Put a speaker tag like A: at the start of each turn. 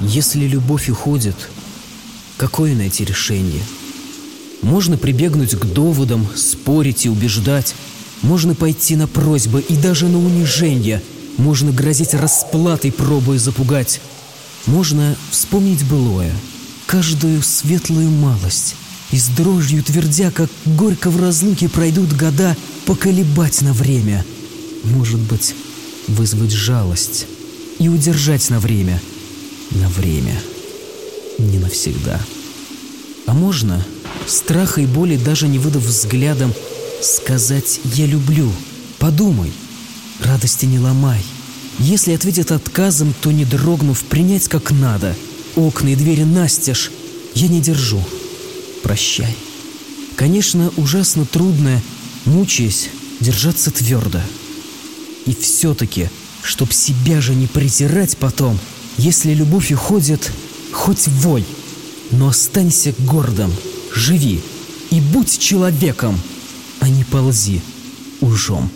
A: Если любовь уходит, какое найти решение? Можно прибегнуть к доводам, спорить и убеждать. Можно пойти на просьбы и даже на унижение. Можно грозить расплатой, пробуя запугать. Можно вспомнить былое, каждую светлую малость. И с дрожью твердя, как горько в разлуке пройдут года, поколебать на время. Может быть, вызвать жалость и удержать на время. На время. Не навсегда. А можно, страха и боли даже не выдав взглядом, сказать «я люблю», подумай, радости не ломай. Если ответит отказом, то не дрогнув, принять как надо. Окна и двери настежь, я не держу. Прощай. Конечно, ужасно трудно, мучаясь, держаться твердо. И все-таки, чтоб себя же не презирать потом, если любовь уходит, хоть вой, но останься гордым, живи и будь человеком, а не ползи ужом.